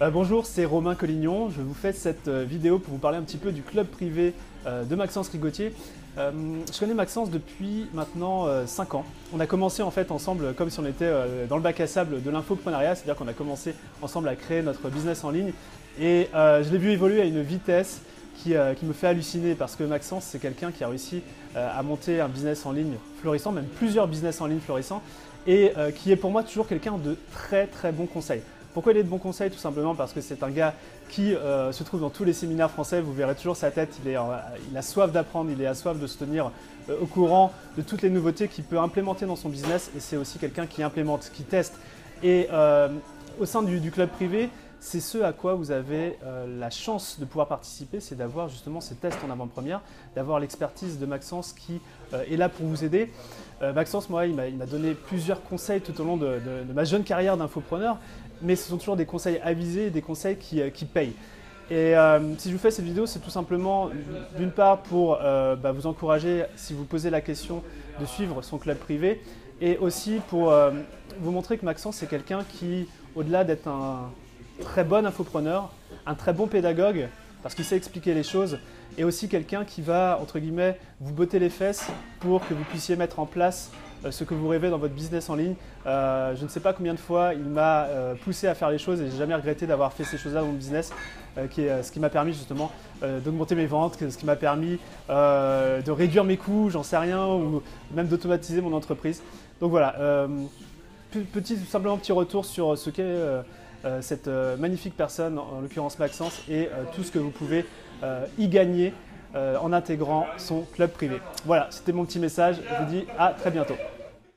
Euh, bonjour, c'est Romain Collignon. Je vous fais cette euh, vidéo pour vous parler un petit peu du club privé euh, de Maxence Rigotier. je connais Maxence depuis maintenant 5 ans. On a commencé en fait ensemble comme si on était dans le bac à sable de l'infoprenariat, c'est-à-dire qu'on a commencé ensemble à créer notre business en ligne. Et je l'ai vu évoluer à une vitesse qui, qui, me fait halluciner parce que Maxence, c'est quelqu'un qui a réussi à monter un business en ligne florissant, même plusieurs business en ligne florissants, et qui est pour moi toujours quelqu'un de très très bon conseil. Pourquoi il est de bon conseil Tout simplement parce que c'est un gars qui euh, se trouve dans tous les séminaires français. Vous verrez toujours sa tête. Il, il a soif d'apprendre, il est à soif de se tenir euh, au courant de toutes les nouveautés qu'il peut implémenter dans son business. Et c'est aussi quelqu'un qui implémente, qui teste. Et euh, au sein du, club privé, c'est ce à quoi vous avez la chance de pouvoir participer, c'est d'avoir justement ces tests en avant-première, d'avoir l'expertise de Maxence qui est là pour vous aider. Maxence, moi, il m'a donné plusieurs conseils tout au long de ma jeune carrière d'infopreneur mais ce sont toujours des conseils avisés des conseils qui, euh, payent. Et euh, si je vous fais cette vidéo, c'est tout simplement d'une part pour euh, bah, vous encourager, si vous posez la question, de suivre son club privé, et aussi pour vous montrer que Maxence, c'est quelqu'un qui, au-delà d'être un très bon infopreneur, un très bon pédagogue, parce qu'il sait expliquer les choses, et aussi quelqu'un qui va, entre guillemets, vous botter les fesses pour que vous puissiez mettre en place euh, ce que vous rêvez dans votre business en ligne. Euh, je ne sais pas combien de fois il m'a euh, poussé à faire les choses et j'ai jamais regretté d'avoir fait ces choses-là dans mon business, qui est ce qui m'a permis justement d'augmenter mes ventes, ce qui m'a permis de réduire mes coûts, j'en sais rien, ou même d'automatiser mon entreprise. Donc voilà, petit, simplement petit retour sur ce qu'est cette magnifique personne, en l'occurrence Maxence, et tout ce que vous pouvez y gagner euh, en intégrant son club privé. Voilà, c'était mon petit message. Je vous dis à très bientôt.